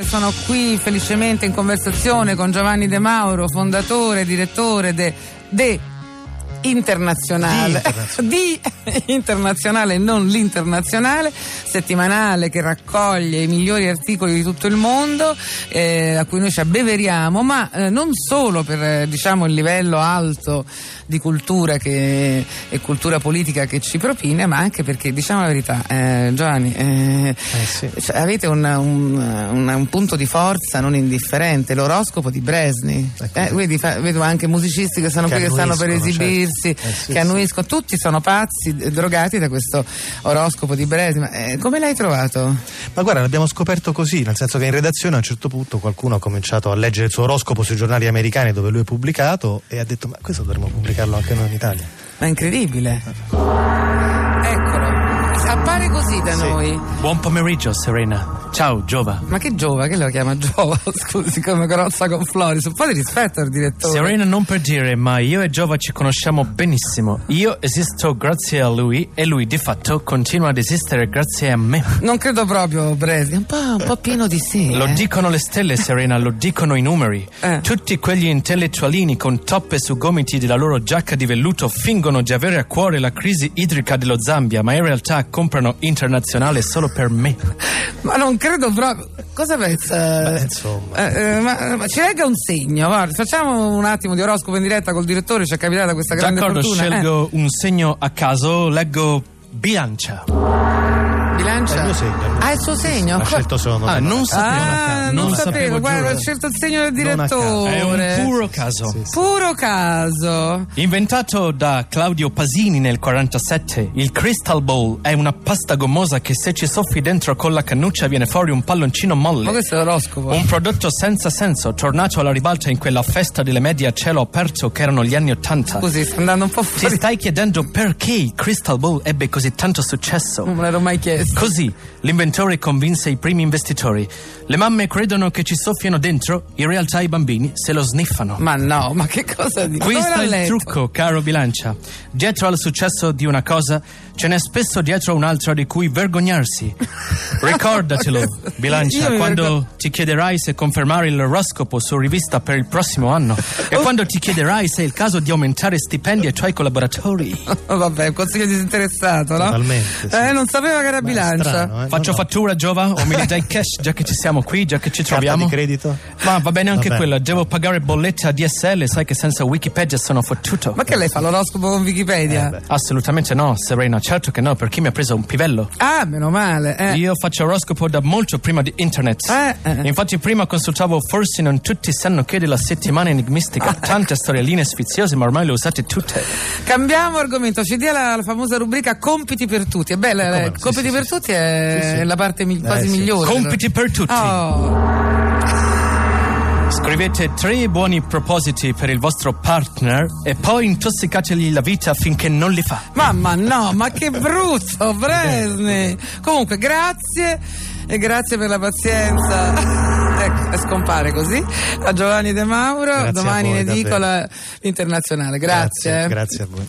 Sono qui felicemente in conversazione con Giovanni De Mauro, fondatore e direttore de, de internazionale, di internazionale, non l'internazionale, settimanale che raccoglie i migliori articoli di tutto il mondo, eh, a cui noi ci abbeveriamo, ma eh, non solo per eh, diciamo, il livello alto di cultura che, e cultura politica che ci propina, ma anche perché, diciamo la verità, eh, Giovanni, eh, eh, sì. cioè, avete un, un, un, un, punto di forza non indifferente, l'oroscopo di Bresni. Ecco. Vedi, fa, vedo anche musicisti che sono che qui che stanno per esibirsi. Certo ragazzi eh sì, che annuiscono, sì. tutti sono pazzi, drogati da questo oroscopo di Bresima. Eh, come l'hai trovato? Ma guarda, l'abbiamo scoperto così, nel senso che in redazione a un certo punto qualcuno ha cominciato a leggere il suo oroscopo sui giornali americani dove lui è pubblicato e ha detto ma questo dovremmo pubblicarlo anche noi in Italia. Ma è incredibile. Eccolo, appare così da sì. noi. Buon pomeriggio Serena. Ciao Giova. Ma che Giova? Che lo chiama Giova? Scusi, come carrozza con Floris. Un po' di rispetto al direttore. Serena, non per dire, ma io e Giova ci conosciamo benissimo. Io esisto grazie a lui e lui di fatto continua ad esistere grazie a me. Non credo proprio, Bresi. Un po', un po' pieno di sé. Lo eh? dicono le stelle, Serena, lo dicono i numeri. Eh. Tutti quegli intellettualini con toppe su gomiti della loro giacca di velluto fingono di avere a cuore la crisi idrica dello Zambia, ma in realtà comprano internazionale solo per me. Ma non credo proprio. Cosa pensa? Beh, insomma. Eh, eh, ma, ma, ci legga un segno, guarda, facciamo un attimo di oroscopo in diretta col direttore, ci è capitata questa grande D'accordo, fortuna. scelgo eh. un segno a caso, leggo bilancia. Bilancia? È il mio segno. Ah, il suo segno? Ha scelto solo nome. Ah, non sapevo. Ah, non, non sapevo, sapevo guarda, ho scelto il segno del direttore. È un puro caso. Sì, sì. Puro caso. Inventato da Claudio Pasini nel 47, il Crystal Bowl è una pasta gommosa che se ci soffi dentro con la cannuccia viene fuori un palloncino molle. Ma questo è l'oroscopo. Un prodotto senza senso, tornato alla ribalta in quella festa delle medie a cielo aperto che erano gli anni Ottanta. Scusi, sta andando un po' fuori. Ti stai chiedendo perché il Crystal Bowl ebbe così tanto successo? Non me l'ero mai chiesto. Così, L'inventore convinse i primi investitori. Le mamme credono che ci soffiano dentro, in realtà i bambini se lo sniffano. Ma no, ma che cosa dici? Qui sta il trucco, caro Bilancia. Dietro al successo di una cosa ce n'è spesso dietro un'altra di cui vergognarsi. Ricordatelo, Bilancia, quando vergog- ti chiederai se confermare il l'oroscopo su rivista per il prossimo anno e oh. quando ti chiederai se è il caso di aumentare stipendi ai tuoi collaboratori. vabbè, un consiglio disinteressato, no? Totalmente. Sì. Eh, non sapeva che era Beh, Bilancia. Strano, eh? Faccio no, fattura, Giova, o mi dai cash già che ci siamo qui, già che ci troviamo? Carta di credito? Ma va bene anche va quella, devo pagare bollette a DSL, sai che senza Wikipedia sono fottuto. Ma che lei fa l'oroscopo con Wikipedia? Eh, Assolutamente no, Serena, certo che no, perché mi ha preso un pivello. Ah, meno male. Eh. Io faccio oroscopo da molto prima di internet. Eh, eh. Infatti prima consultavo forse non tutti sanno che della settimana enigmistica, ah. tante storelline sfiziose, ma ormai le usate tutte. Cambiamo argomento, ci dia la, la famosa rubrica compiti per tutti. È bella, eh, compiti sì, per sì, tutti è la parte mi- quasi migliore. Compiti per tutti. Oh. Scrivete tre buoni propositi per il vostro partner e poi intossicategli la vita finché non li fa. Mamma no, ma che brutto, Bresni! Comunque, grazie e grazie per la pazienza. ecco, scompare così a Giovanni De Mauro, grazie domani voi, in edicola internazionale. Grazie. Grazie, grazie a voi.